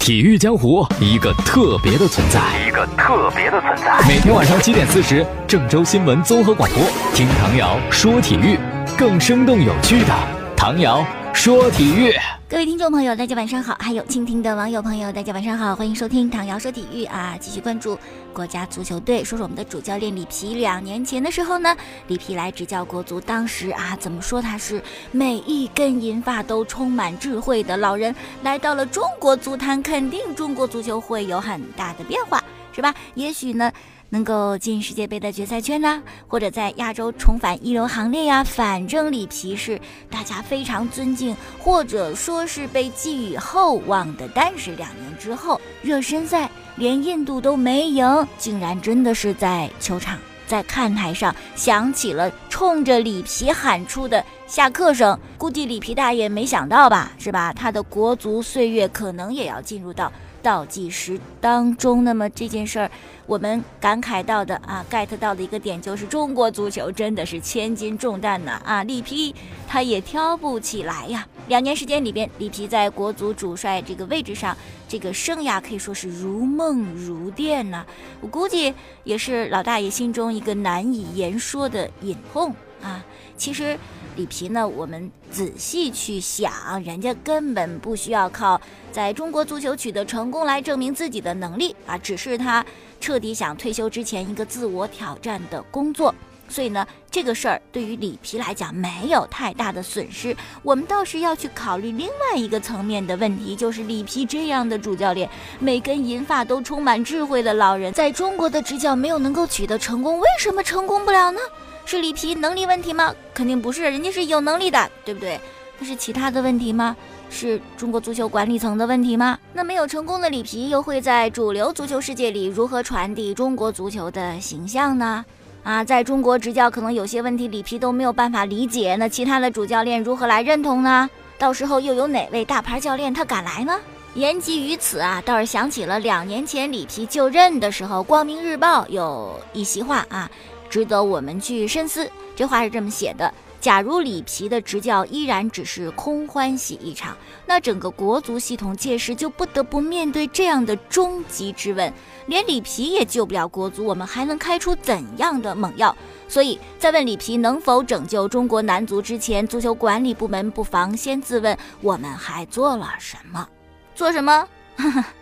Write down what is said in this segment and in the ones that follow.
体育江湖一个特别的存在，一个特别的存在。每天晚上七点四十，郑州新闻综合广播，听唐瑶说体育，更生动有趣的唐瑶说体育。各位听众朋友，大家晚上好；还有倾听的网友朋友，大家晚上好，欢迎收听唐瑶说体育啊！继续关注国家足球队，说说我们的主教练里皮。两年前的时候呢，里皮来执教国足，当时啊，怎么说他是每一根银发都充满智慧的老人，来到了中国足坛，肯定中国足球会有很大的变化，是吧？也许呢。能够进世界杯的决赛圈呢，或者在亚洲重返一流行列呀，反正里皮是大家非常尊敬，或者说是被寄予厚望的。但是两年之后，热身赛连印度都没赢，竟然真的是在球场、在看台上响起了冲着里皮喊出的下课声。估计里皮大爷没想到吧，是吧？他的国足岁月可能也要进入到。倒计时当中，那么这件事儿，我们感慨到的啊，get 到的一个点就是中国足球真的是千斤重担呐啊，里皮他也挑不起来呀。两年时间里边，里皮在国足主帅这个位置上，这个生涯可以说是如梦如电呐。我估计也是老大爷心中一个难以言说的隐痛啊。其实。里皮呢？我们仔细去想，人家根本不需要靠在中国足球取得成功来证明自己的能力啊，只是他彻底想退休之前一个自我挑战的工作。所以呢，这个事儿对于里皮来讲没有太大的损失。我们倒是要去考虑另外一个层面的问题，就是里皮这样的主教练，每根银发都充满智慧的老人，在中国的执教没有能够取得成功，为什么成功不了呢？是里皮能力问题吗？肯定不是，人家是有能力的，对不对？那是其他的问题吗？是中国足球管理层的问题吗？那没有成功的里皮又会在主流足球世界里如何传递中国足球的形象呢？啊，在中国执教可能有些问题，里皮都没有办法理解，那其他的主教练如何来认同呢？到时候又有哪位大牌教练他敢来呢？言及于此啊，倒是想起了两年前里皮就任的时候，《光明日报》有一席话啊。值得我们去深思。这话是这么写的：假如里皮的执教依然只是空欢喜一场，那整个国足系统届时就不得不面对这样的终极之问：连里皮也救不了国足，我们还能开出怎样的猛药？所以在问里皮能否拯救中国男足之前，足球管理部门不妨先自问：我们还做了什么？做什么？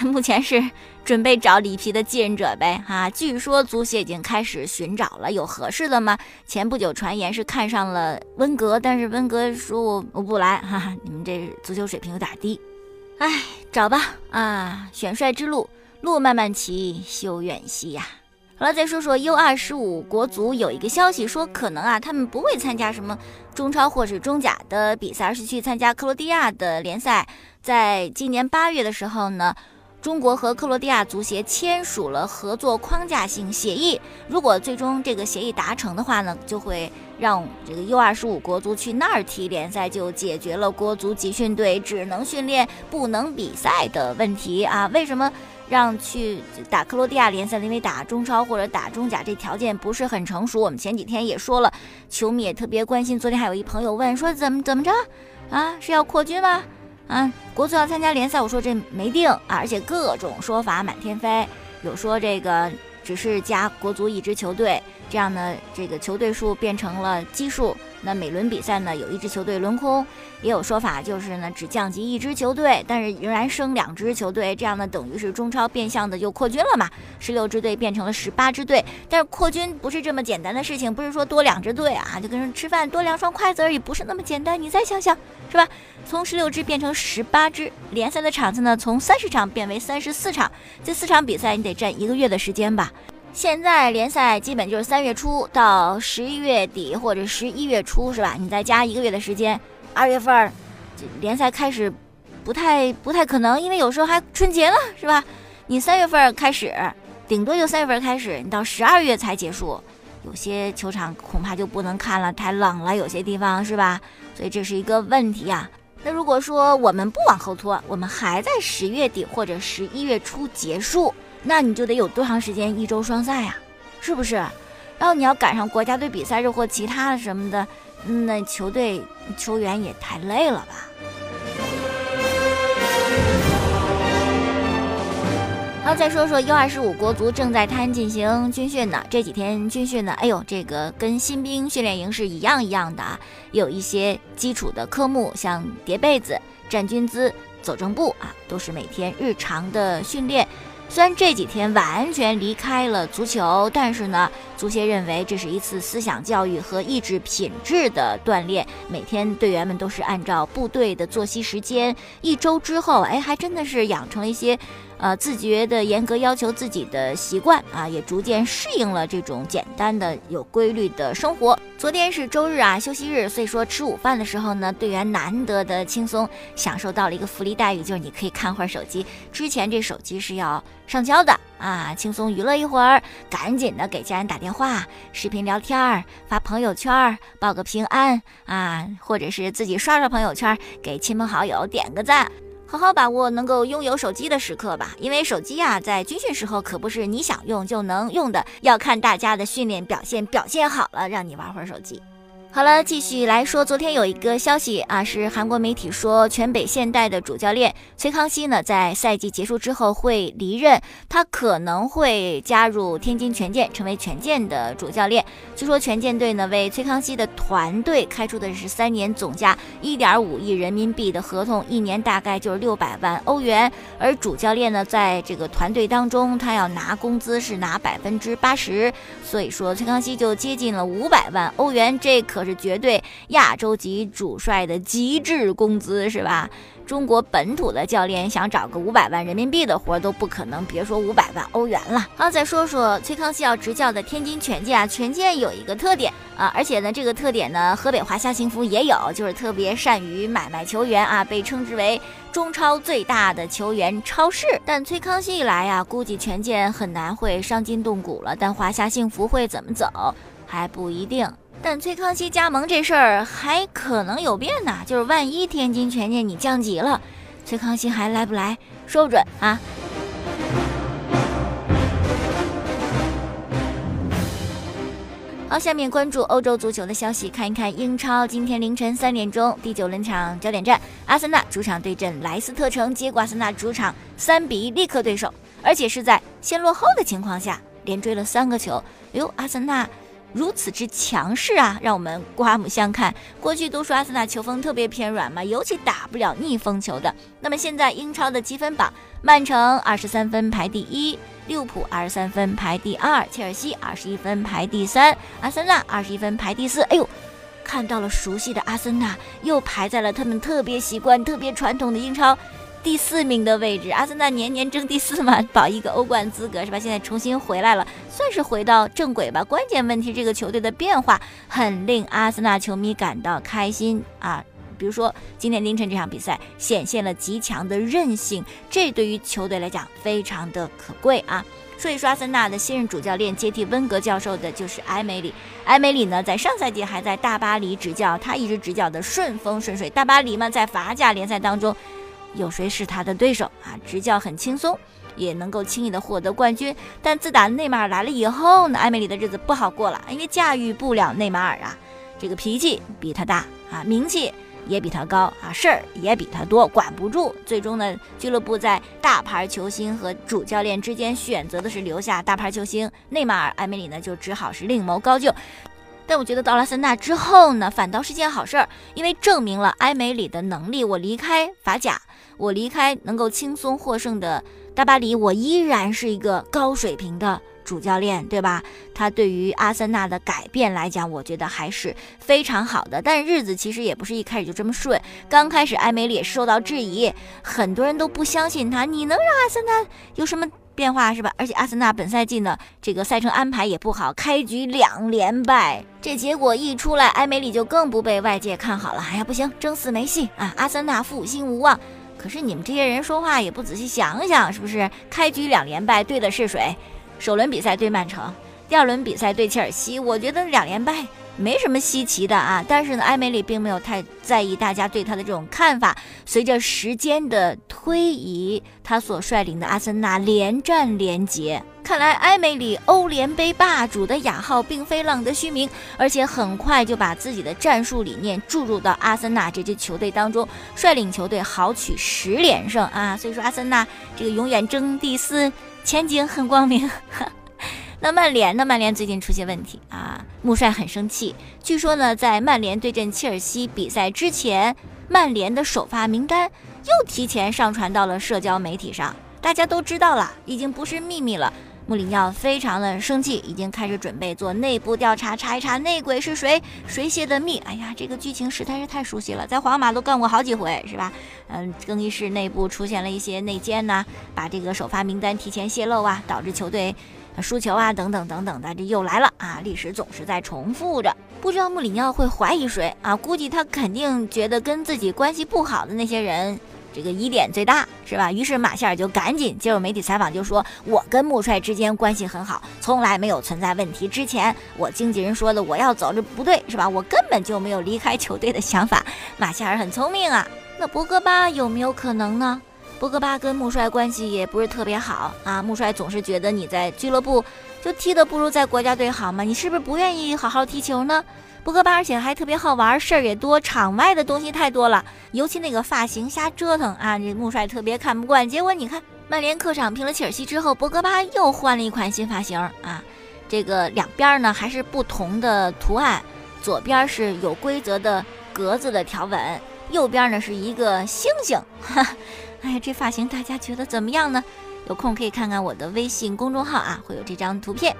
目前是。准备找里皮的继任者呗，哈！据说足协已经开始寻找了，有合适的吗？前不久传言是看上了温格，但是温格说我我不来，哈哈，你们这足球水平有点低，哎，找吧，啊，选帅之路，路漫漫其修远兮呀。好了，再说说 U 二十五国足有一个消息说，可能啊，他们不会参加什么中超或是中甲的比赛，而是去参加克罗地亚的联赛。在今年八月的时候呢。中国和克罗地亚足协签署了合作框架性协议，如果最终这个协议达成的话呢，就会让这个 U25 国足去那儿踢联赛，就解决了国足集训队只能训练不能比赛的问题啊。为什么让去打克罗地亚联赛？因为打中超或者打中甲这条件不是很成熟。我们前几天也说了，球迷也特别关心。昨天还有一朋友问说怎么怎么着啊？是要扩军吗？嗯，国足要参加联赛，我说这没定啊，而且各种说法满天飞，有说这个只是加国足一支球队，这样呢，这个球队数变成了奇数。那每轮比赛呢，有一支球队轮空，也有说法就是呢，只降级一支球队，但是仍然升两支球队，这样呢，等于是中超变相的就扩军了嘛，十六支队变成了十八支队。但是扩军不是这么简单的事情，不是说多两支队啊，就跟吃饭多两双筷子而已，不是那么简单。你再想想，是吧？从十六支变成十八支，联赛的场次呢，从三十场变为三十四场，这四场比赛你得占一个月的时间吧。现在联赛基本就是三月初到十一月底或者十一月初，是吧？你再加一个月的时间，二月份联赛开始不太不太可能，因为有时候还春节了，是吧？你三月份开始，顶多就三月份开始，你到十二月才结束，有些球场恐怕就不能看了，太冷了，有些地方是吧？所以这是一个问题啊。那如果说我们不往后拖，我们还在十月底或者十一月初结束。那你就得有多长时间一周双赛呀，是不是？然后你要赶上国家队比赛日或其他的什么的，那球队球员也太累了吧。好，再说说 U 二十五国足正在滩进行军训呢。这几天军训呢，哎呦，这个跟新兵训练营是一样一样的啊。有一些基础的科目，像叠被子、站军姿、走正步啊，都是每天日常的训练。虽然这几天完全离开了足球，但是呢，足协认为这是一次思想教育和意志品质的锻炼。每天队员们都是按照部队的作息时间，一周之后，哎，还真的是养成了一些。呃，自觉的严格要求自己的习惯啊，也逐渐适应了这种简单的有规律的生活。昨天是周日啊，休息日，所以说吃午饭的时候呢，队员难得的轻松，享受到了一个福利待遇，就是你可以看会儿手机。之前这手机是要上交的啊，轻松娱乐一会儿，赶紧的给家人打电话、视频聊天儿、发朋友圈儿、报个平安啊，或者是自己刷刷朋友圈，给亲朋好友点个赞。好好把握能够拥有手机的时刻吧，因为手机啊，在军训时候可不是你想用就能用的，要看大家的训练表现，表现好了，让你玩会儿手机。好了，继续来说，昨天有一个消息啊，是韩国媒体说，全北现代的主教练崔康熙呢，在赛季结束之后会离任，他可能会加入天津权健，成为权健的主教练。据说权健队呢，为崔康熙的团队开出的是三年总价一点五亿人民币的合同，一年大概就是六百万欧元。而主教练呢，在这个团队当中，他要拿工资是拿百分之八十，所以说崔康熙就接近了五百万欧元，这可。可是绝对亚洲级主帅的极致工资是吧？中国本土的教练想找个五百万人民币的活都不可能，别说五百万欧元了。好，再说说崔康熙要执教的天津权健啊，权健有一个特点啊，而且呢，这个特点呢，河北华夏幸福也有，就是特别善于买卖球员啊，被称之为中超最大的球员超市。但崔康熙一来呀，估计权健很难会伤筋动骨了，但华夏幸福会怎么走还不一定。但崔康熙加盟这事儿还可能有变呢，就是万一天津权健你降级了，崔康熙还来不来说不准啊。好，下面关注欧洲足球的消息，看一看英超今天凌晨三点钟第九轮场焦点战，阿森纳主场对阵莱斯特城，结果阿森纳主场三比一力克对手，而且是在先落后的情况下连追了三个球。哟，阿森纳。如此之强势啊，让我们刮目相看。过去都说阿森纳球风特别偏软嘛，尤其打不了逆风球的。那么现在英超的积分榜，曼城二十三分排第一，利物浦二十三分排第二，切尔西二十一分排第三，阿森纳二十一分排第四。哎呦，看到了熟悉的阿森纳，又排在了他们特别习惯、特别传统的英超。第四名的位置，阿森纳年年争第四嘛，保一个欧冠资格是吧？现在重新回来了，算是回到正轨吧。关键问题，这个球队的变化很令阿森纳球迷感到开心啊。比如说今天凌晨这场比赛，显现了极强的韧性，这对于球队来讲非常的可贵啊。所以说，阿森纳的新任主教练接替温格教授的就是埃梅里。埃梅里呢，在上赛季还在大巴黎执教，他一直执教的顺风顺水。大巴黎嘛，在法甲联赛当中。有谁是他的对手啊？执教很轻松，也能够轻易的获得冠军。但自打内马尔来了以后呢，埃梅里的日子不好过了，因为驾驭不了内马尔啊，这个脾气比他大啊，名气也比他高。啊，事儿也比他多，管不住。最终呢，俱乐部在大牌球星和主教练之间选择的是留下大牌球星内马尔，埃梅里呢就只好是另谋高。就。但我觉得到了森纳之后呢，反倒是件好事儿，因为证明了埃梅里的能力。我离开法甲。我离开能够轻松获胜的大巴黎，我依然是一个高水平的主教练，对吧？他对于阿森纳的改变来讲，我觉得还是非常好的。但日子其实也不是一开始就这么顺。刚开始埃梅里也受到质疑，很多人都不相信他，你能让阿森纳有什么变化是吧？而且阿森纳本赛季呢，这个赛程安排也不好，开局两连败，这结果一出来，埃梅里就更不被外界看好了。哎呀，不行，争四没戏啊！阿森纳复兴无望。可是你们这些人说话也不仔细想想，是不是？开局两连败对的是谁？首轮比赛对曼城，第二轮比赛对切尔西。我觉得两连败没什么稀奇的啊。但是呢，埃梅里并没有太在意大家对他的这种看法。随着时间的推移，他所率领的阿森纳连战连捷。看来埃梅里欧联杯霸主的雅号并非浪得虚名，而且很快就把自己的战术理念注入到阿森纳这支球队当中，率领球队豪取十连胜啊！所以说阿森纳这个永远争第四前景很光明。那曼联呢？曼联最近出现问题啊，穆帅很生气。据说呢，在曼联对阵切尔西比赛之前，曼联的首发名单又提前上传到了社交媒体上，大家都知道了，已经不是秘密了。穆里尼奥非常的生气，已经开始准备做内部调查，查一查内鬼是谁，谁泄的密。哎呀，这个剧情实在是太熟悉了，在皇马都干过好几回，是吧？嗯，更衣室内部出现了一些内奸呐，把这个首发名单提前泄露啊，导致球队。输球啊，等等等等的，这又来了啊！历史总是在重复着，不知道穆里尼奥会怀疑谁啊？估计他肯定觉得跟自己关系不好的那些人，这个疑点最大，是吧？于是马歇尔就赶紧接受媒体采访，就说：“我跟穆帅之间关系很好，从来没有存在问题。之前我经纪人说的我要走，这不对，是吧？我根本就没有离开球队的想法。”马歇尔很聪明啊，那博格巴有没有可能呢？博格巴跟穆帅关系也不是特别好啊，穆帅总是觉得你在俱乐部就踢得不如在国家队好嘛，你是不是不愿意好好踢球呢？博格巴而且还特别好玩，事儿也多，场外的东西太多了，尤其那个发型瞎折腾啊，这穆帅特别看不惯。结果你看，曼联客场平了切尔西之后，博格巴又换了一款新发型啊，这个两边呢还是不同的图案，左边是有规则的格子的条纹，右边呢是一个星星。哈。哎，这发型大家觉得怎么样呢？有空可以看看我的微信公众号啊，会有这张图片。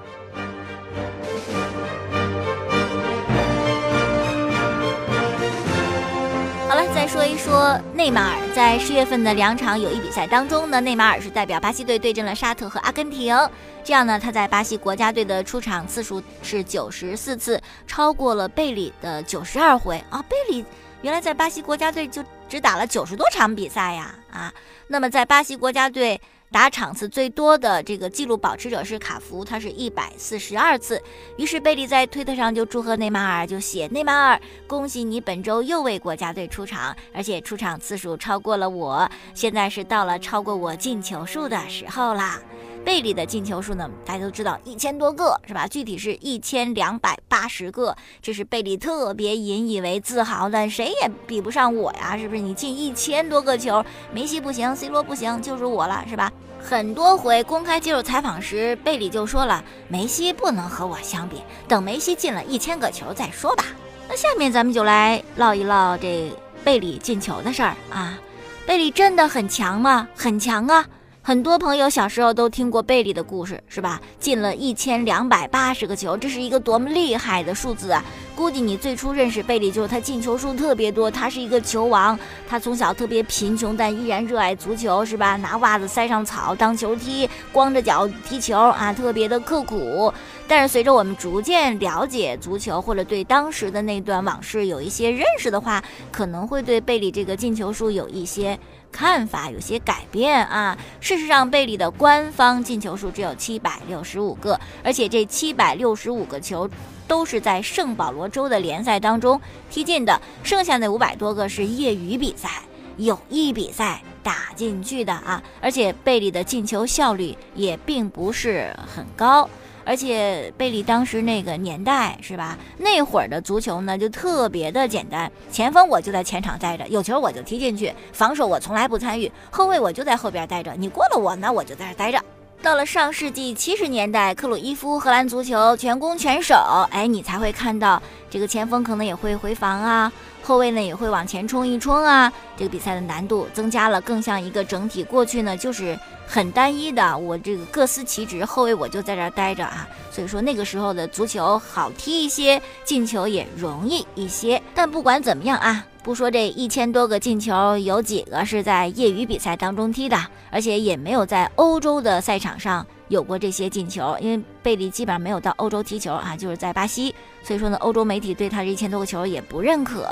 好了，再说一说内马尔在十月份的两场友谊比赛当中呢，内马尔是代表巴西队对阵了沙特和阿根廷。这样呢，他在巴西国家队的出场次数是九十四次，超过了贝里的九十二回啊。贝里原来在巴西国家队就。只打了九十多场比赛呀，啊，那么在巴西国家队打场次最多的这个纪录保持者是卡福，他是一百四十二次。于是贝利在推特上就祝贺内马尔，就写内马尔，恭喜你本周又为国家队出场，而且出场次数超过了我，现在是到了超过我进球数的时候啦。贝利的进球数呢？大家都知道一千多个是吧？具体是一千两百八十个，这是贝利特别引以为自豪的，谁也比不上我呀，是不是？你进一千多个球，梅西不行，C 罗不行，就是我了，是吧？很多回公开接受采访时，贝利就说了，梅西不能和我相比，等梅西进了一千个球再说吧。那下面咱们就来唠一唠这贝利进球的事儿啊。贝利真的很强吗？很强啊。很多朋友小时候都听过贝利的故事，是吧？进了一千两百八十个球，这是一个多么厉害的数字啊！估计你最初认识贝利就是他进球数特别多，他是一个球王。他从小特别贫穷，但依然热爱足球，是吧？拿袜子塞上草当球踢，光着脚踢球啊，特别的刻苦。但是随着我们逐渐了解足球，或者对当时的那段往事有一些认识的话，可能会对贝利这个进球数有一些。看法有些改变啊！事实上，贝利的官方进球数只有七百六十五个，而且这七百六十五个球都是在圣保罗州的联赛当中踢进的，剩下那五百多个是业余比赛、友谊比赛打进去的啊！而且贝利的进球效率也并不是很高。而且贝利当时那个年代是吧？那会儿的足球呢就特别的简单，前锋我就在前场待着，有球我就踢进去，防守我从来不参与，后卫我就在后边待着，你过了我那我就在这待着。到了上世纪七十年代，克鲁伊夫荷兰足球全攻全守，哎，你才会看到这个前锋可能也会回防啊。后卫呢也会往前冲一冲啊，这个比赛的难度增加了，更像一个整体。过去呢就是很单一的，我这个各司其职，后卫我就在这儿待着啊。所以说那个时候的足球好踢一些，进球也容易一些。但不管怎么样啊，不说这一千多个进球有几个是在业余比赛当中踢的，而且也没有在欧洲的赛场上。有过这些进球，因为贝利基本上没有到欧洲踢球啊，就是在巴西，所以说呢，欧洲媒体对他这一千多个球也不认可。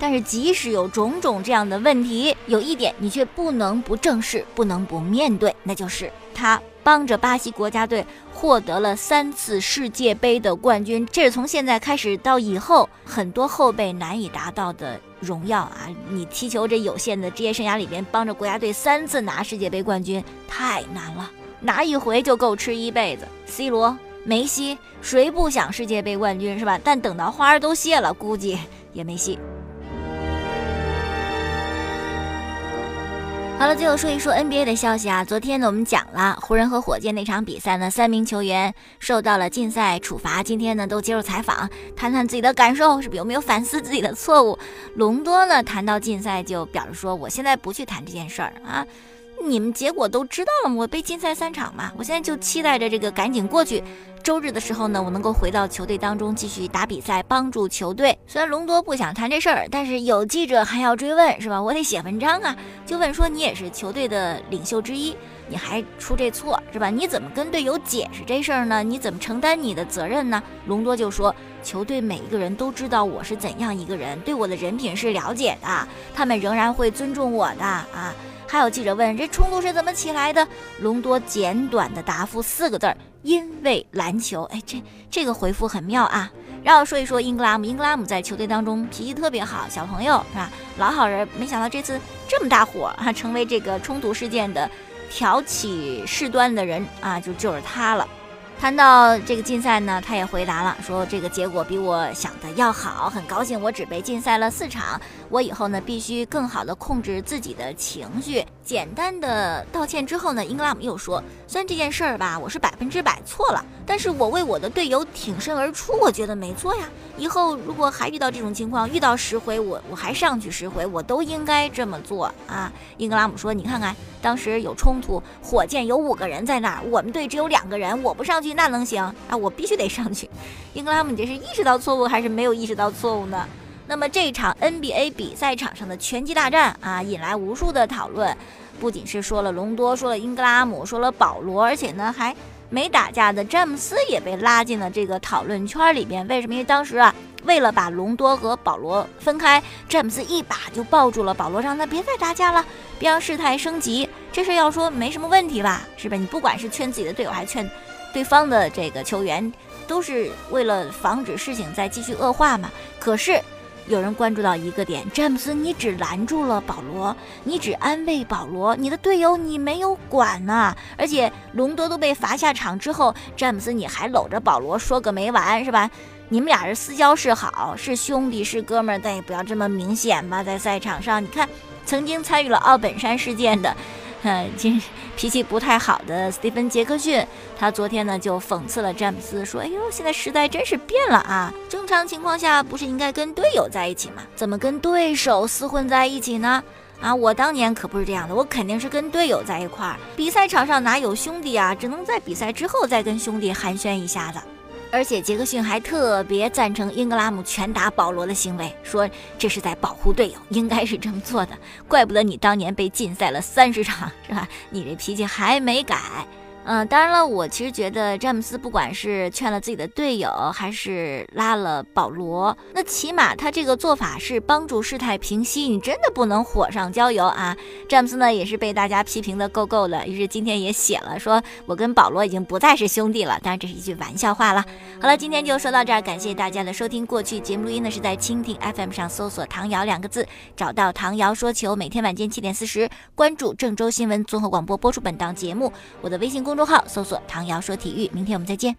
但是即使有种种这样的问题，有一点你却不能不正视，不能不面对，那就是他帮着巴西国家队获得了三次世界杯的冠军，这是从现在开始到以后很多后辈难以达到的荣耀啊！你踢球这有限的职业生涯里边，帮着国家队三次拿世界杯冠军，太难了。拿一回就够吃一辈子，C 罗、梅西，谁不想世界杯冠军是吧？但等到花儿都谢了，估计也没戏。好了，最后说一说 NBA 的消息啊。昨天呢，我们讲了湖人和火箭那场比赛呢，三名球员受到了禁赛处罚。今天呢，都接受采访，谈谈自己的感受，是不是有没有反思自己的错误？隆多呢，谈到禁赛就表示说，我现在不去谈这件事儿啊。你们结果都知道了？我被禁赛三场嘛，我现在就期待着这个赶紧过去。周日的时候呢，我能够回到球队当中继续打比赛，帮助球队。虽然隆多不想谈这事儿，但是有记者还要追问，是吧？我得写文章啊，就问说你也是球队的领袖之一，你还出这错，是吧？你怎么跟队友解释这事儿呢？你怎么承担你的责任呢？隆多就说，球队每一个人都知道我是怎样一个人，对我的人品是了解的，他们仍然会尊重我的啊。还有记者问这冲突是怎么起来的？隆多简短的答复四个字儿：因为篮球。哎，这这个回复很妙啊！然后说一说英格拉姆，英格拉姆在球队当中脾气特别好，小朋友是吧？老好人，没想到这次这么大火啊，成为这个冲突事件的挑起事端的人啊，就就是他了。谈到这个禁赛呢，他也回答了，说这个结果比我想的要好，很高兴我只被禁赛了四场，我以后呢必须更好的控制自己的情绪。简单的道歉之后呢，英格拉姆又说，虽然这件事儿吧，我是百分之百错了，但是我为我的队友挺身而出，我觉得没错呀。以后如果还遇到这种情况，遇到十回我我还上去十回，我都应该这么做啊。英格拉姆说，你看看当时有冲突，火箭有五个人在那儿，我们队只有两个人，我不上去。那能行啊？我必须得上去。英格拉姆，你这是意识到错误还是没有意识到错误呢？那么这场 NBA 比赛场上的拳击大战啊，引来无数的讨论。不仅是说了隆多，说了英格拉姆，说了保罗，而且呢，还没打架的詹姆斯也被拉进了这个讨论圈里边。为什么？因为当时啊，为了把隆多和保罗分开，詹姆斯一把就抱住了保罗，让他别再打架了，别让事态升级。这事要说没什么问题吧？是吧？你不管是劝自己的队友，还劝。对方的这个球员都是为了防止事情再继续恶化嘛？可是有人关注到一个点，詹姆斯，你只拦住了保罗，你只安慰保罗，你的队友你没有管呢。而且隆多都被罚下场之后，詹姆斯你还搂着保罗说个没完是吧？你们俩是私交是好，是兄弟是哥们儿，但也不要这么明显吧？在赛场上，你看曾经参与了奥本山事件的。嗯，今脾气不太好的斯蒂芬·杰克逊，他昨天呢就讽刺了詹姆斯，说：“哎呦，现在时代真是变了啊！正常情况下不是应该跟队友在一起吗？怎么跟对手厮混在一起呢？啊，我当年可不是这样的，我肯定是跟队友在一块儿。比赛场上哪有兄弟啊？只能在比赛之后再跟兄弟寒暄一下子。”而且杰克逊还特别赞成英格拉姆拳打保罗的行为，说这是在保护队友，应该是这么做的。怪不得你当年被禁赛了三十场，是吧？你这脾气还没改。嗯，当然了，我其实觉得詹姆斯不管是劝了自己的队友，还是拉了保罗，那起码他这个做法是帮助事态平息。你真的不能火上浇油啊！詹姆斯呢也是被大家批评的够够的，于是今天也写了，说我跟保罗已经不再是兄弟了。当然这是一句玩笑话了。好了，今天就说到这儿，感谢大家的收听。过去节目录音呢是在蜻蜓 FM 上搜索“唐瑶”两个字，找到唐瑶说球，每天晚间七点四十，关注郑州新闻综合广播播出本档节目。我的微信公。公众号搜索“唐瑶说体育”，明天我们再见。